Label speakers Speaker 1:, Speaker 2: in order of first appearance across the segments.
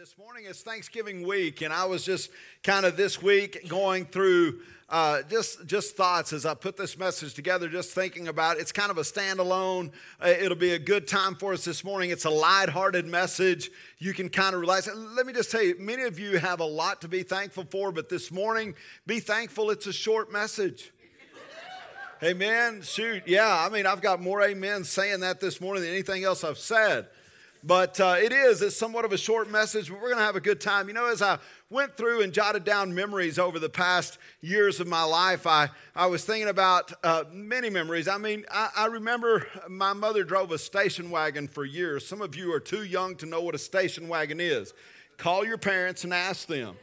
Speaker 1: This morning is Thanksgiving week, and I was just kind of this week going through uh, just just thoughts as I put this message together. Just thinking about it. it's kind of a standalone. Uh, it'll be a good time for us this morning. It's a light-hearted message. You can kind of realize. Let me just tell you, many of you have a lot to be thankful for, but this morning, be thankful. It's a short message. Amen. Shoot, yeah. I mean, I've got more amen saying that this morning than anything else I've said. But uh, it is, it's somewhat of a short message, but we're going to have a good time. You know, as I went through and jotted down memories over the past years of my life, I, I was thinking about uh, many memories. I mean, I, I remember my mother drove a station wagon for years. Some of you are too young to know what a station wagon is. Call your parents and ask them.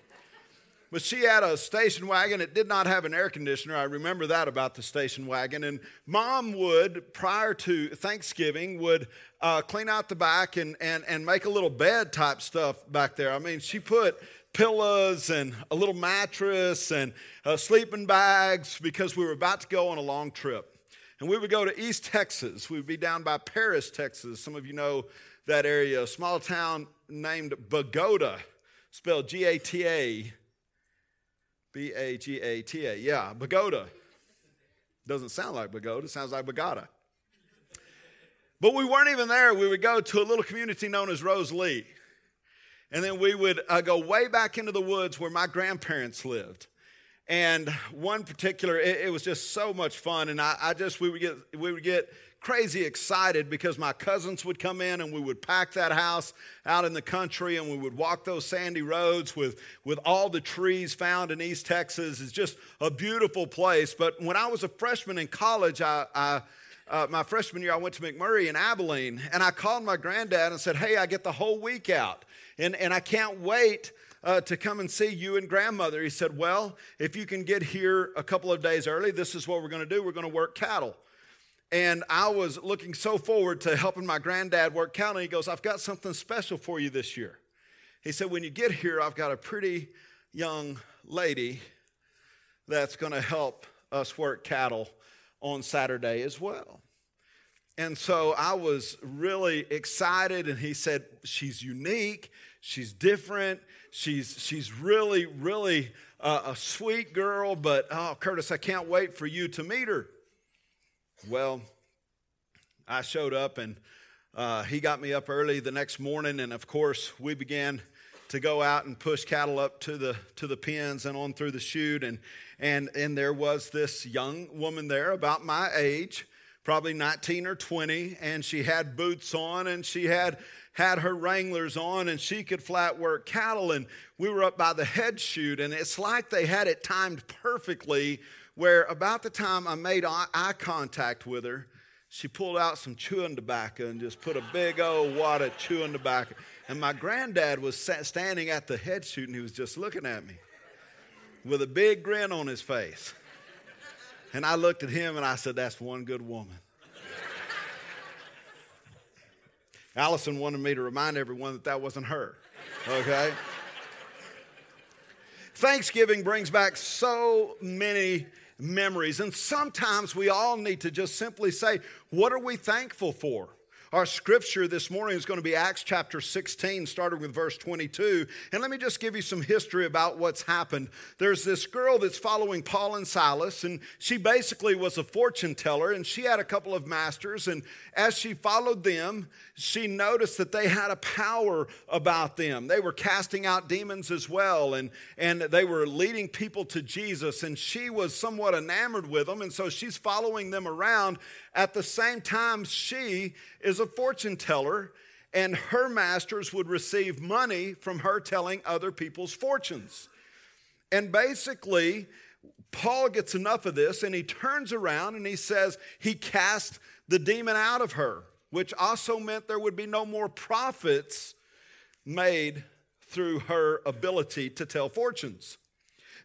Speaker 1: But she had a station wagon. It did not have an air conditioner. I remember that about the station wagon. And mom would, prior to Thanksgiving, would uh, clean out the back and, and, and make a little bed type stuff back there. I mean, she put pillows and a little mattress and uh, sleeping bags because we were about to go on a long trip. And we would go to East Texas. We would be down by Paris, Texas. Some of you know that area, a small town named Bogota, spelled G A T A B A G A T A. Yeah, Bogota. Doesn't sound like Bogota, sounds like Bagata. But we weren't even there. We would go to a little community known as Rosalie. And then we would uh, go way back into the woods where my grandparents lived. And one particular, it, it was just so much fun. And I, I just, we would get, we would get crazy excited because my cousins would come in and we would pack that house out in the country and we would walk those sandy roads with, with all the trees found in East Texas. It's just a beautiful place. But when I was a freshman in college, I, I uh, my freshman year, I went to McMurry in Abilene and I called my granddad and said, Hey, I get the whole week out and, and I can't wait. Uh, to come and see you and grandmother. He said, Well, if you can get here a couple of days early, this is what we're going to do. We're going to work cattle. And I was looking so forward to helping my granddad work cattle. He goes, I've got something special for you this year. He said, When you get here, I've got a pretty young lady that's going to help us work cattle on Saturday as well. And so I was really excited. And he said, She's unique, she's different, she's, she's really, really uh, a sweet girl. But oh, Curtis, I can't wait for you to meet her. Well, I showed up and uh, he got me up early the next morning, and of course, we began to go out and push cattle up to the to the pens and on through the chute, and and and there was this young woman there about my age, probably 19 or 20, and she had boots on and she had had her wranglers on and she could flat work cattle. And we were up by the head chute. And it's like they had it timed perfectly where about the time I made eye contact with her, she pulled out some chewing tobacco and just put a big old wad of chewing tobacco. And my granddad was standing at the head chute and he was just looking at me with a big grin on his face. And I looked at him and I said, That's one good woman. Allison wanted me to remind everyone that that wasn't her, okay? Thanksgiving brings back so many memories. And sometimes we all need to just simply say, What are we thankful for? Our scripture this morning is going to be Acts chapter 16, starting with verse 22. And let me just give you some history about what's happened. There's this girl that's following Paul and Silas, and she basically was a fortune teller, and she had a couple of masters. And as she followed them, she noticed that they had a power about them. They were casting out demons as well, and, and they were leading people to Jesus. And she was somewhat enamored with them, and so she's following them around. At the same time, she is a fortune teller, and her masters would receive money from her telling other people's fortunes. And basically, Paul gets enough of this and he turns around and he says he cast the demon out of her, which also meant there would be no more profits made through her ability to tell fortunes.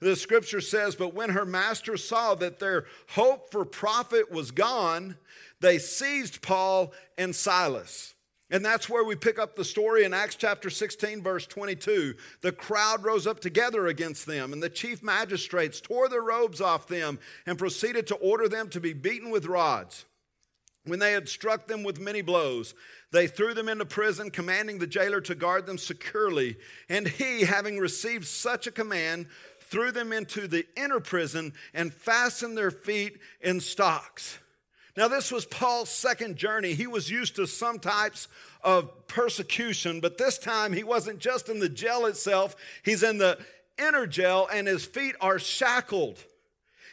Speaker 1: The scripture says, But when her master saw that their hope for profit was gone, they seized Paul and Silas. And that's where we pick up the story in Acts chapter 16, verse 22. The crowd rose up together against them, and the chief magistrates tore their robes off them and proceeded to order them to be beaten with rods. When they had struck them with many blows, they threw them into prison, commanding the jailer to guard them securely. And he, having received such a command, threw them into the inner prison and fastened their feet in stocks. Now, this was Paul's second journey. He was used to some types of persecution, but this time he wasn't just in the jail itself, he's in the inner jail, and his feet are shackled.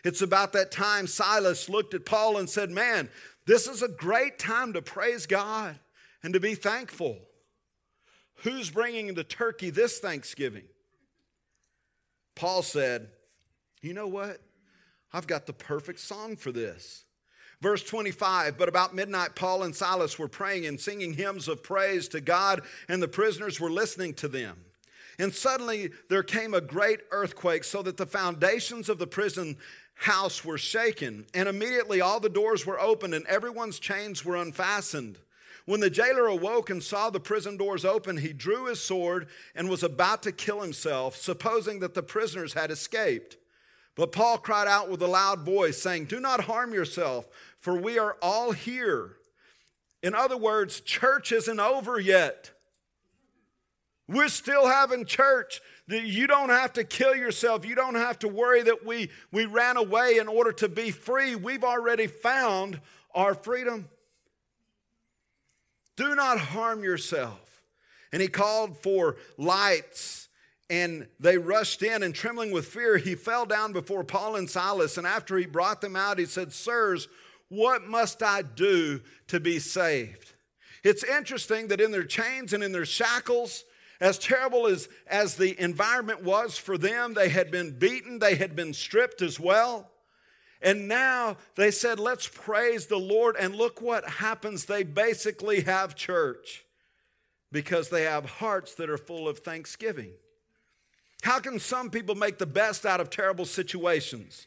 Speaker 1: It's about that time Silas looked at Paul and said, Man, this is a great time to praise God and to be thankful. Who's bringing the turkey this Thanksgiving? Paul said, You know what? I've got the perfect song for this. Verse 25, but about midnight, Paul and Silas were praying and singing hymns of praise to God, and the prisoners were listening to them. And suddenly there came a great earthquake, so that the foundations of the prison house were shaken, and immediately all the doors were opened and everyone's chains were unfastened. When the jailer awoke and saw the prison doors open, he drew his sword and was about to kill himself, supposing that the prisoners had escaped. But Paul cried out with a loud voice, saying, Do not harm yourself, for we are all here. In other words, church isn't over yet. We're still having church. You don't have to kill yourself. You don't have to worry that we, we ran away in order to be free. We've already found our freedom. Do not harm yourself. And he called for lights, and they rushed in, and trembling with fear, he fell down before Paul and Silas. And after he brought them out, he said, Sirs, what must I do to be saved? It's interesting that in their chains and in their shackles, as terrible as, as the environment was for them, they had been beaten, they had been stripped as well. And now they said, let's praise the Lord. And look what happens. They basically have church because they have hearts that are full of thanksgiving. How can some people make the best out of terrible situations?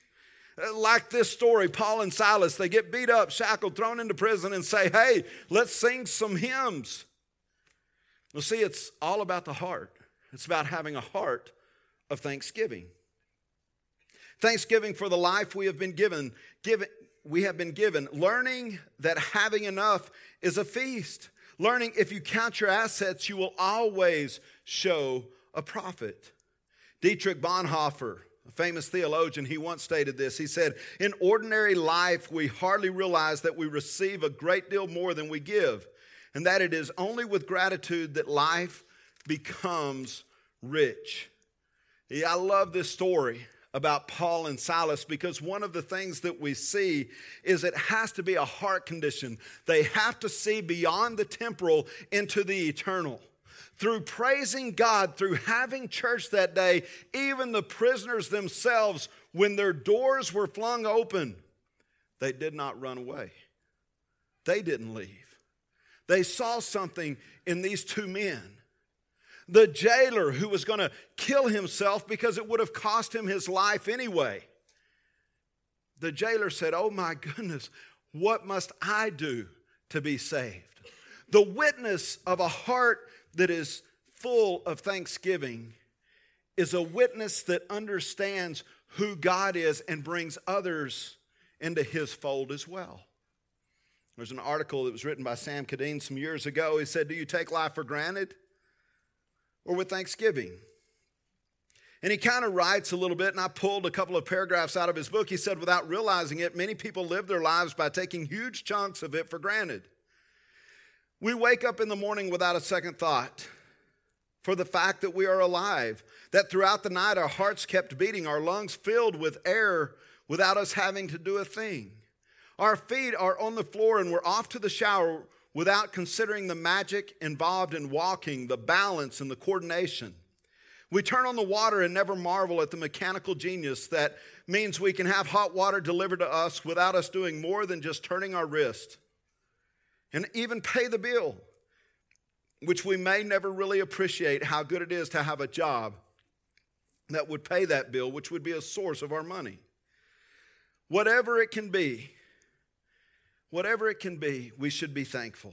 Speaker 1: Uh, like this story, Paul and Silas, they get beat up, shackled, thrown into prison, and say, Hey, let's sing some hymns. Well, see, it's all about the heart. It's about having a heart of thanksgiving. Thanksgiving for the life we have been given, given we have been given, learning that having enough is a feast. Learning if you count your assets, you will always show a profit. Dietrich Bonhoeffer, a famous theologian, he once stated this. He said, In ordinary life, we hardly realize that we receive a great deal more than we give and that it is only with gratitude that life becomes rich. Yeah, I love this story about Paul and Silas because one of the things that we see is it has to be a heart condition. They have to see beyond the temporal into the eternal. Through praising God, through having church that day, even the prisoners themselves, when their doors were flung open, they did not run away. They didn't leave. They saw something in these two men. The jailer who was going to kill himself because it would have cost him his life anyway. The jailer said, Oh my goodness, what must I do to be saved? The witness of a heart that is full of thanksgiving is a witness that understands who God is and brings others into his fold as well. There's an article that was written by Sam Cadine some years ago. He said, Do you take life for granted or with thanksgiving? And he kind of writes a little bit, and I pulled a couple of paragraphs out of his book. He said, without realizing it, many people live their lives by taking huge chunks of it for granted. We wake up in the morning without a second thought for the fact that we are alive, that throughout the night our hearts kept beating, our lungs filled with air without us having to do a thing. Our feet are on the floor and we're off to the shower without considering the magic involved in walking, the balance, and the coordination. We turn on the water and never marvel at the mechanical genius that means we can have hot water delivered to us without us doing more than just turning our wrist and even pay the bill, which we may never really appreciate how good it is to have a job that would pay that bill, which would be a source of our money. Whatever it can be, Whatever it can be, we should be thankful.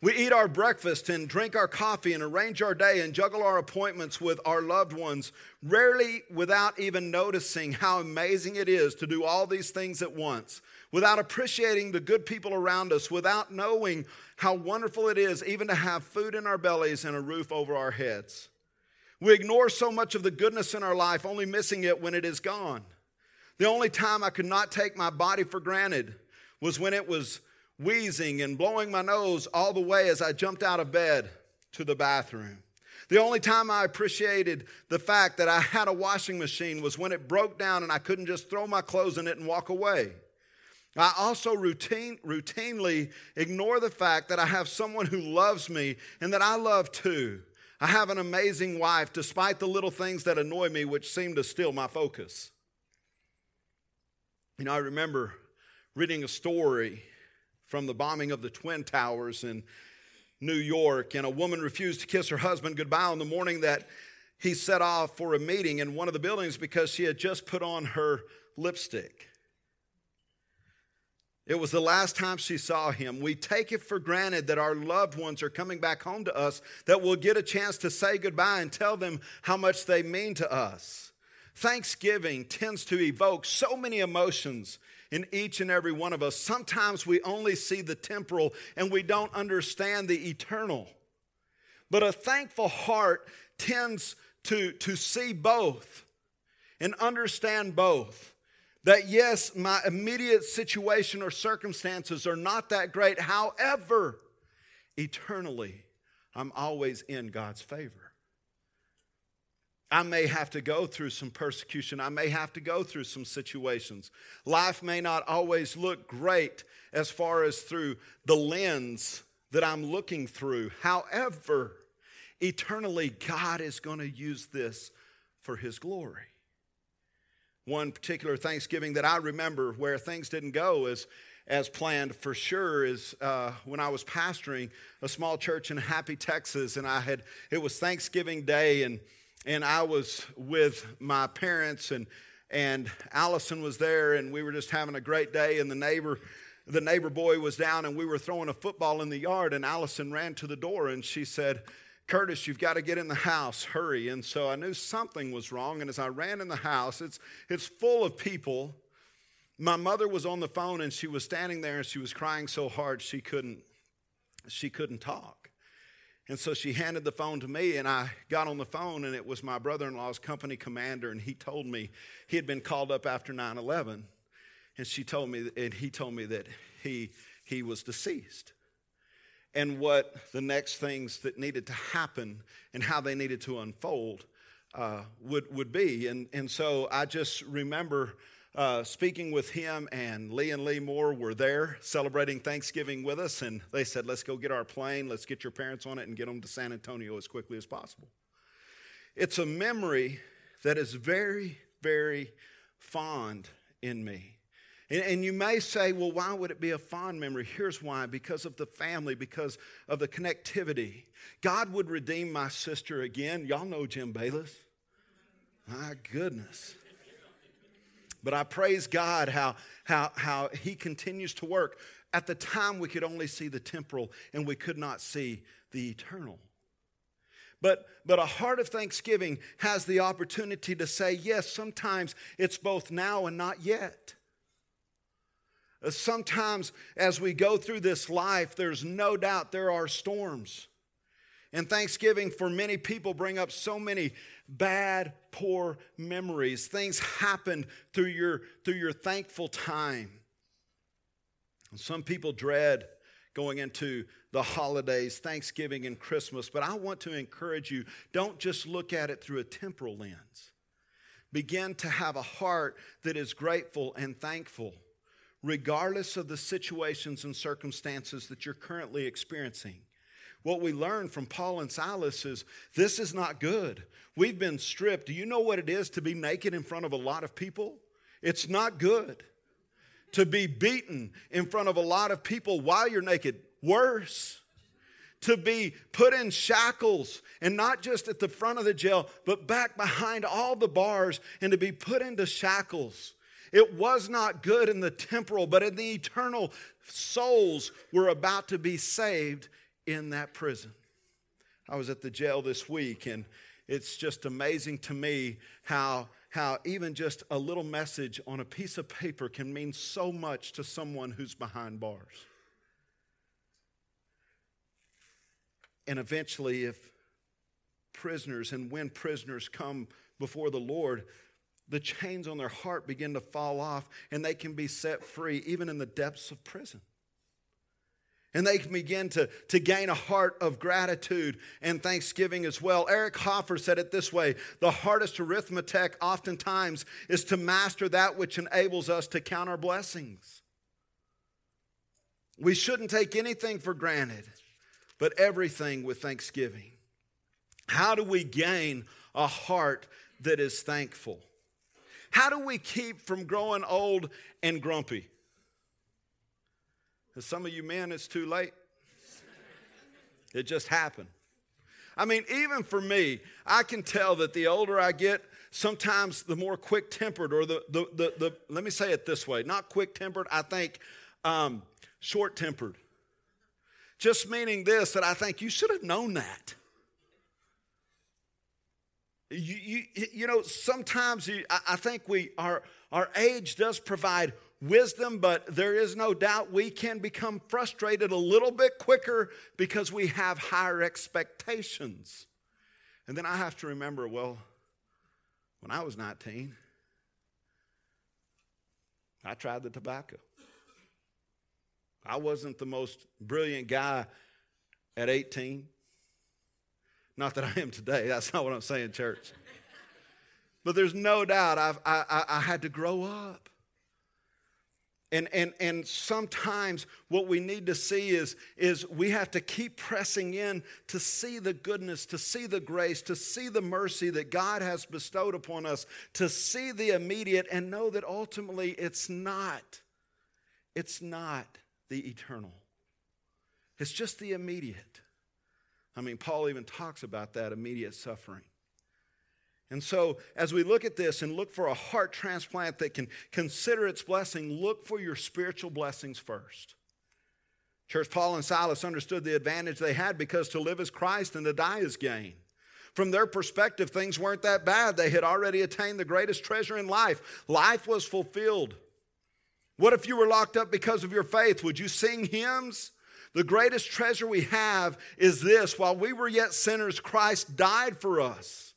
Speaker 1: We eat our breakfast and drink our coffee and arrange our day and juggle our appointments with our loved ones, rarely without even noticing how amazing it is to do all these things at once. Without appreciating the good people around us, without knowing how wonderful it is even to have food in our bellies and a roof over our heads. We ignore so much of the goodness in our life, only missing it when it is gone. The only time I could not take my body for granted was when it was wheezing and blowing my nose all the way as I jumped out of bed to the bathroom. The only time I appreciated the fact that I had a washing machine was when it broke down and I couldn't just throw my clothes in it and walk away. I also routine, routinely ignore the fact that I have someone who loves me and that I love too. I have an amazing wife, despite the little things that annoy me, which seem to steal my focus. You know, I remember reading a story from the bombing of the Twin Towers in New York, and a woman refused to kiss her husband goodbye on the morning that he set off for a meeting in one of the buildings because she had just put on her lipstick. It was the last time she saw him. We take it for granted that our loved ones are coming back home to us, that we'll get a chance to say goodbye and tell them how much they mean to us. Thanksgiving tends to evoke so many emotions in each and every one of us. Sometimes we only see the temporal and we don't understand the eternal. But a thankful heart tends to, to see both and understand both. That yes, my immediate situation or circumstances are not that great. However, eternally, I'm always in God's favor. I may have to go through some persecution. I may have to go through some situations. Life may not always look great as far as through the lens that I'm looking through. However, eternally, God is going to use this for His glory. One particular Thanksgiving that I remember where things didn't go as, as planned for sure is uh, when I was pastoring a small church in Happy, Texas, and I had it was Thanksgiving Day and and I was with my parents and and Allison was there and we were just having a great day and the neighbor the neighbor boy was down and we were throwing a football in the yard and Allison ran to the door and she said Curtis, you've got to get in the house, hurry. And so I knew something was wrong. And as I ran in the house, it's, it's full of people. My mother was on the phone and she was standing there and she was crying so hard she couldn't, she couldn't talk. And so she handed the phone to me, and I got on the phone, and it was my brother in law's company commander, and he told me he had been called up after 9 11. And she told me, and he told me that he, he was deceased. And what the next things that needed to happen and how they needed to unfold uh, would, would be. And, and so I just remember uh, speaking with him, and Lee and Lee Moore were there celebrating Thanksgiving with us, and they said, Let's go get our plane, let's get your parents on it, and get them to San Antonio as quickly as possible. It's a memory that is very, very fond in me. And, and you may say, Well, why would it be a fond memory? Here's why because of the family, because of the connectivity. God would redeem my sister again. Y'all know Jim Bayless. My goodness. But I praise God how, how, how He continues to work. At the time, we could only see the temporal and we could not see the eternal. But, but a heart of thanksgiving has the opportunity to say, yes, sometimes it's both now and not yet. Sometimes as we go through this life, there's no doubt there are storms. And Thanksgiving for many people bring up so many bad, poor memories. Things happened through your, through your thankful time. Some people dread going into the holidays, Thanksgiving and Christmas, but I want to encourage you don't just look at it through a temporal lens. Begin to have a heart that is grateful and thankful, regardless of the situations and circumstances that you're currently experiencing. What we learn from Paul and Silas is this is not good. We've been stripped. Do you know what it is to be naked in front of a lot of people? It's not good. To be beaten in front of a lot of people while you're naked, worse. To be put in shackles and not just at the front of the jail, but back behind all the bars and to be put into shackles. It was not good in the temporal, but in the eternal, souls were about to be saved in that prison. I was at the jail this week and it's just amazing to me how, how even just a little message on a piece of paper can mean so much to someone who's behind bars. And eventually, if prisoners and when prisoners come before the Lord, the chains on their heart begin to fall off and they can be set free even in the depths of prison. And they can begin to, to gain a heart of gratitude and thanksgiving as well. Eric Hoffer said it this way The hardest arithmetic oftentimes is to master that which enables us to count our blessings. We shouldn't take anything for granted, but everything with thanksgiving. How do we gain a heart that is thankful? How do we keep from growing old and grumpy? some of you men, it's too late. It just happened. I mean, even for me, I can tell that the older I get, sometimes the more quick tempered, or the, the, the, the, let me say it this way not quick tempered, I think um, short tempered. Just meaning this that I think you should have known that. You, you, you know, sometimes you, I think we, our, our age does provide wisdom, but there is no doubt we can become frustrated a little bit quicker because we have higher expectations. And then I have to remember well, when I was 19, I tried the tobacco. I wasn't the most brilliant guy at 18. Not that I am today, that's not what I'm saying, church. But there's no doubt I've, I, I had to grow up. And, and, and sometimes what we need to see is, is we have to keep pressing in to see the goodness, to see the grace, to see the mercy that God has bestowed upon us, to see the immediate and know that ultimately it's not, it's not the eternal. It's just the immediate. I mean, Paul even talks about that immediate suffering. And so, as we look at this and look for a heart transplant that can consider its blessing, look for your spiritual blessings first. Church Paul and Silas understood the advantage they had because to live as Christ and to die is gain. From their perspective, things weren't that bad. They had already attained the greatest treasure in life. Life was fulfilled. What if you were locked up because of your faith? Would you sing hymns? The greatest treasure we have is this while we were yet sinners, Christ died for us.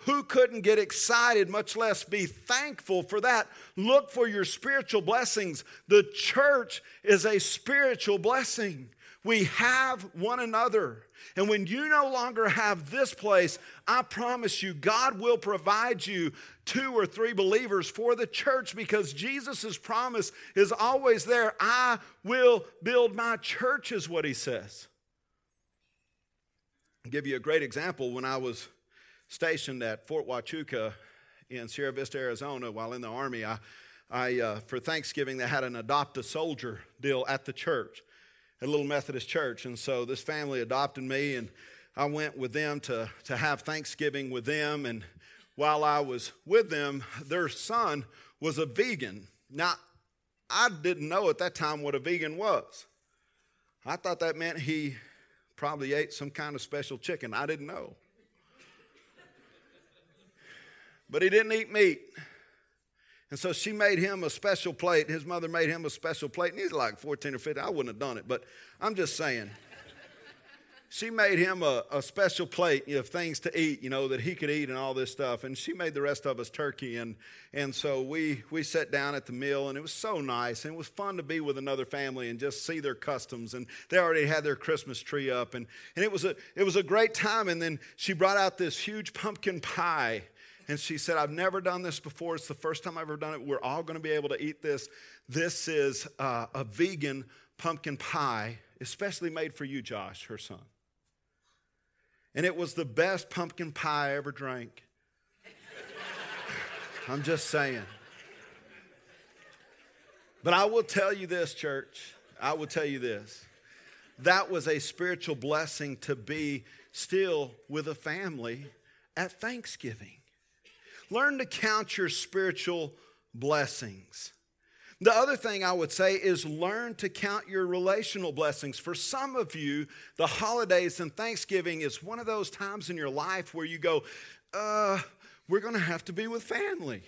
Speaker 1: Who couldn't get excited, much less be thankful for that? Look for your spiritual blessings. The church is a spiritual blessing. We have one another. And when you no longer have this place, I promise you, God will provide you two or three believers for the church because Jesus' promise is always there. I will build my church, is what he says. I'll give you a great example. When I was stationed at Fort Huachuca in Sierra Vista, Arizona, while in the Army, I, I uh, for Thanksgiving, they had an adopt a soldier deal at the church at a little Methodist church. And so this family adopted me, and I went with them to, to have Thanksgiving with them. And while I was with them, their son was a vegan. Now, I didn't know at that time what a vegan was. I thought that meant he probably ate some kind of special chicken. I didn't know. But he didn't eat meat. And so she made him a special plate. His mother made him a special plate. And he's like 14 or 15. I wouldn't have done it, but I'm just saying. she made him a, a special plate of things to eat, you know, that he could eat and all this stuff. And she made the rest of us turkey. And, and so we, we sat down at the meal, and it was so nice. And it was fun to be with another family and just see their customs. And they already had their Christmas tree up. And, and it, was a, it was a great time. And then she brought out this huge pumpkin pie and she said, I've never done this before. It's the first time I've ever done it. We're all going to be able to eat this. This is uh, a vegan pumpkin pie, especially made for you, Josh, her son. And it was the best pumpkin pie I ever drank. I'm just saying. But I will tell you this, church. I will tell you this. That was a spiritual blessing to be still with a family at Thanksgiving. Learn to count your spiritual blessings. The other thing I would say is learn to count your relational blessings. For some of you, the holidays and Thanksgiving is one of those times in your life where you go, uh, we're going to have to be with family.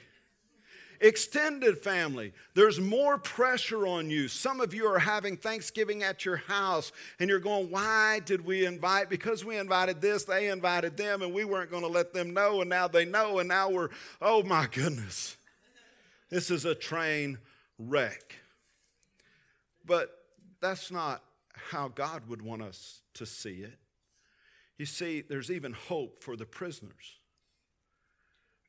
Speaker 1: Extended family, there's more pressure on you. Some of you are having Thanksgiving at your house and you're going, Why did we invite? Because we invited this, they invited them, and we weren't going to let them know, and now they know, and now we're, oh my goodness. This is a train wreck. But that's not how God would want us to see it. You see, there's even hope for the prisoners.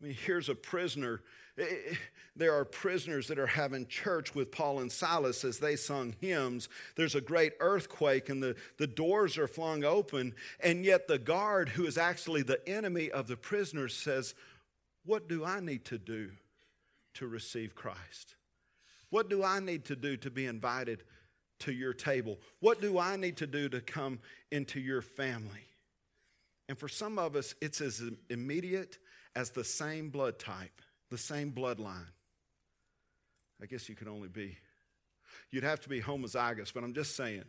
Speaker 1: I mean, here's a prisoner. Eh, eh, there are prisoners that are having church with Paul and Silas as they sung hymns. There's a great earthquake and the, the doors are flung open. And yet, the guard, who is actually the enemy of the prisoners, says, What do I need to do to receive Christ? What do I need to do to be invited to your table? What do I need to do to come into your family? And for some of us, it's as immediate as the same blood type, the same bloodline. I guess you could only be, you'd have to be homozygous, but I'm just saying.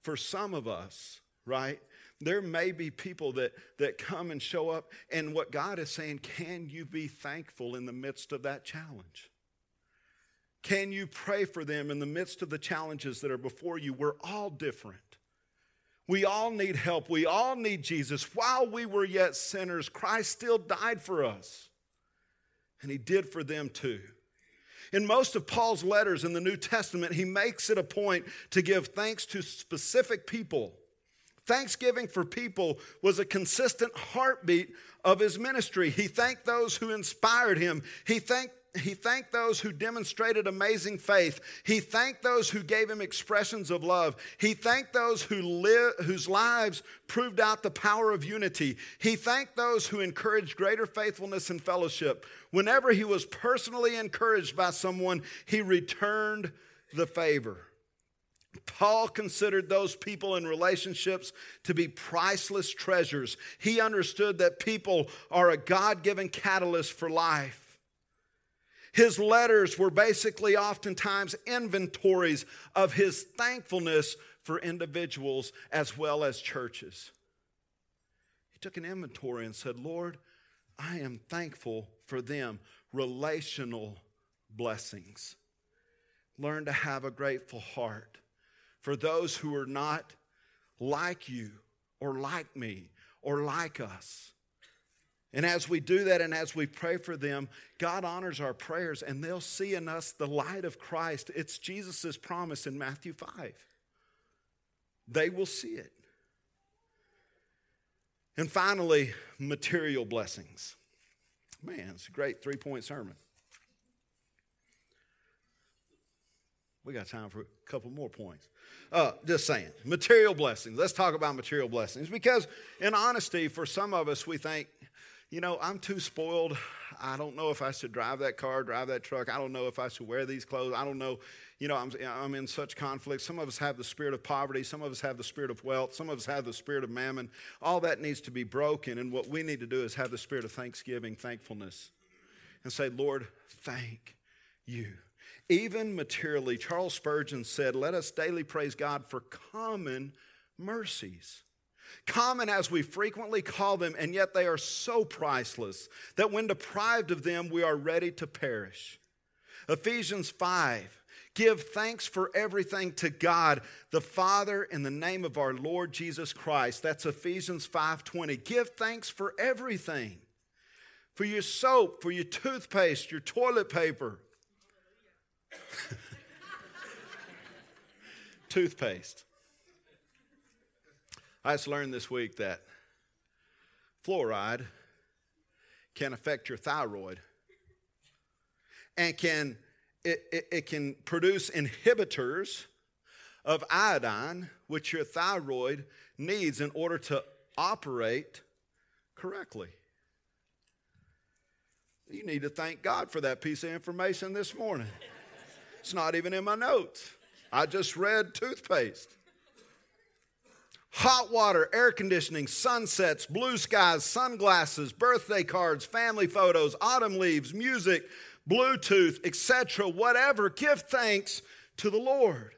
Speaker 1: For some of us, right, there may be people that, that come and show up, and what God is saying, can you be thankful in the midst of that challenge? Can you pray for them in the midst of the challenges that are before you? We're all different. We all need help. We all need Jesus. While we were yet sinners, Christ still died for us. And he did for them too. In most of Paul's letters in the New Testament, he makes it a point to give thanks to specific people. Thanksgiving for people was a consistent heartbeat of his ministry. He thanked those who inspired him. He thanked he thanked those who demonstrated amazing faith. He thanked those who gave him expressions of love. He thanked those who whose lives proved out the power of unity. He thanked those who encouraged greater faithfulness and fellowship. Whenever he was personally encouraged by someone, he returned the favor. Paul considered those people and relationships to be priceless treasures. He understood that people are a God given catalyst for life. His letters were basically oftentimes inventories of his thankfulness for individuals as well as churches. He took an inventory and said, Lord, I am thankful for them. Relational blessings. Learn to have a grateful heart for those who are not like you or like me or like us. And as we do that and as we pray for them, God honors our prayers and they'll see in us the light of Christ. It's Jesus' promise in Matthew 5. They will see it. And finally, material blessings. Man, it's a great three point sermon. We got time for a couple more points. Uh, just saying, material blessings. Let's talk about material blessings because, in honesty, for some of us, we think, you know, I'm too spoiled. I don't know if I should drive that car, drive that truck. I don't know if I should wear these clothes. I don't know. You know, I'm, I'm in such conflict. Some of us have the spirit of poverty. Some of us have the spirit of wealth. Some of us have the spirit of mammon. All that needs to be broken. And what we need to do is have the spirit of thanksgiving, thankfulness, and say, Lord, thank you. Even materially, Charles Spurgeon said, Let us daily praise God for common mercies. Common as we frequently call them, and yet they are so priceless that when deprived of them, we are ready to perish. Ephesians 5 Give thanks for everything to God the Father in the name of our Lord Jesus Christ. That's Ephesians 5:20. Give thanks for everything. For your soap, for your toothpaste, your toilet paper. toothpaste. I just learned this week that fluoride can affect your thyroid and can it, it, it, can produce inhibitors of iodine which your thyroid needs in order to operate correctly. You need to thank god for that piece of information this morning. It's not even in my notes. I just read toothpaste hot water, air conditioning, sunsets, blue skies, sunglasses, birthday cards, family photos, autumn leaves, music, Bluetooth, etc., whatever, give thanks to the Lord.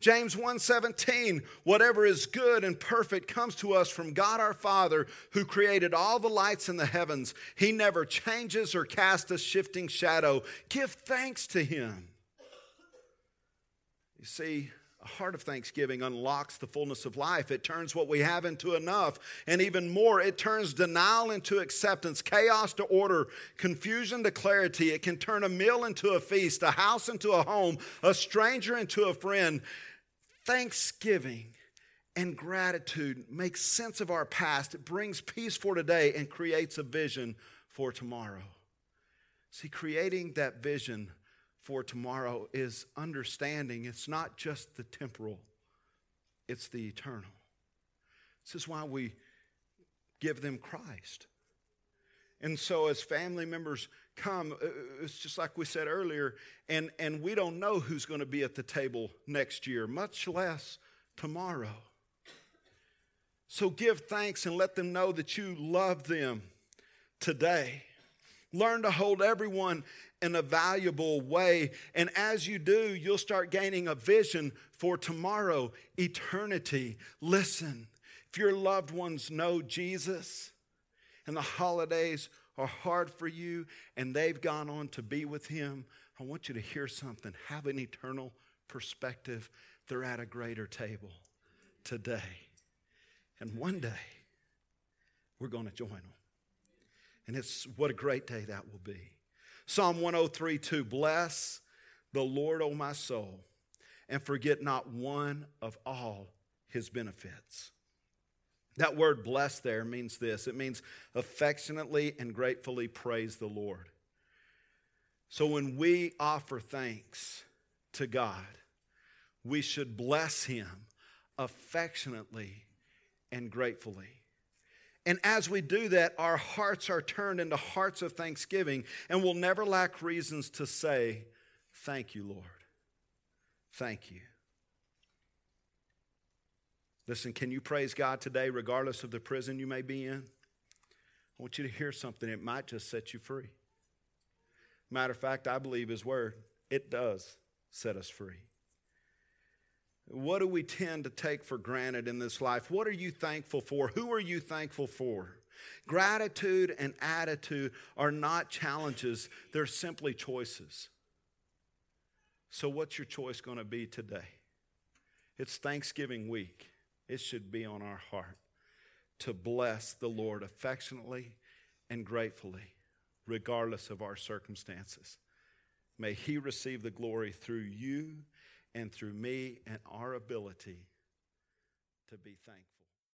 Speaker 1: James 1:17 Whatever is good and perfect comes to us from God our Father who created all the lights in the heavens. He never changes or casts a shifting shadow. Give thanks to him. You see, a heart of thanksgiving unlocks the fullness of life. It turns what we have into enough. And even more, it turns denial into acceptance, chaos to order, confusion to clarity. It can turn a meal into a feast, a house into a home, a stranger into a friend. Thanksgiving and gratitude makes sense of our past. It brings peace for today and creates a vision for tomorrow. See, creating that vision for tomorrow is understanding it's not just the temporal, it's the eternal. This is why we give them Christ. And so, as family members come, uh, it's just like we said earlier, and, and we don't know who's going to be at the table next year, much less tomorrow. So, give thanks and let them know that you love them today. Learn to hold everyone in a valuable way. And as you do, you'll start gaining a vision for tomorrow, eternity. Listen, if your loved ones know Jesus and the holidays are hard for you and they've gone on to be with Him, I want you to hear something. Have an eternal perspective. They're at a greater table today. And one day, we're going to join them. And it's what a great day that will be. Psalm 103 2 Bless the Lord, O my soul, and forget not one of all his benefits. That word bless there means this it means affectionately and gratefully praise the Lord. So when we offer thanks to God, we should bless him affectionately and gratefully. And as we do that, our hearts are turned into hearts of thanksgiving, and we'll never lack reasons to say, Thank you, Lord. Thank you. Listen, can you praise God today, regardless of the prison you may be in? I want you to hear something. It might just set you free. Matter of fact, I believe His Word, it does set us free. What do we tend to take for granted in this life? What are you thankful for? Who are you thankful for? Gratitude and attitude are not challenges, they're simply choices. So, what's your choice going to be today? It's Thanksgiving week. It should be on our heart to bless the Lord affectionately and gratefully, regardless of our circumstances. May He receive the glory through you and through me and our ability to be thankful.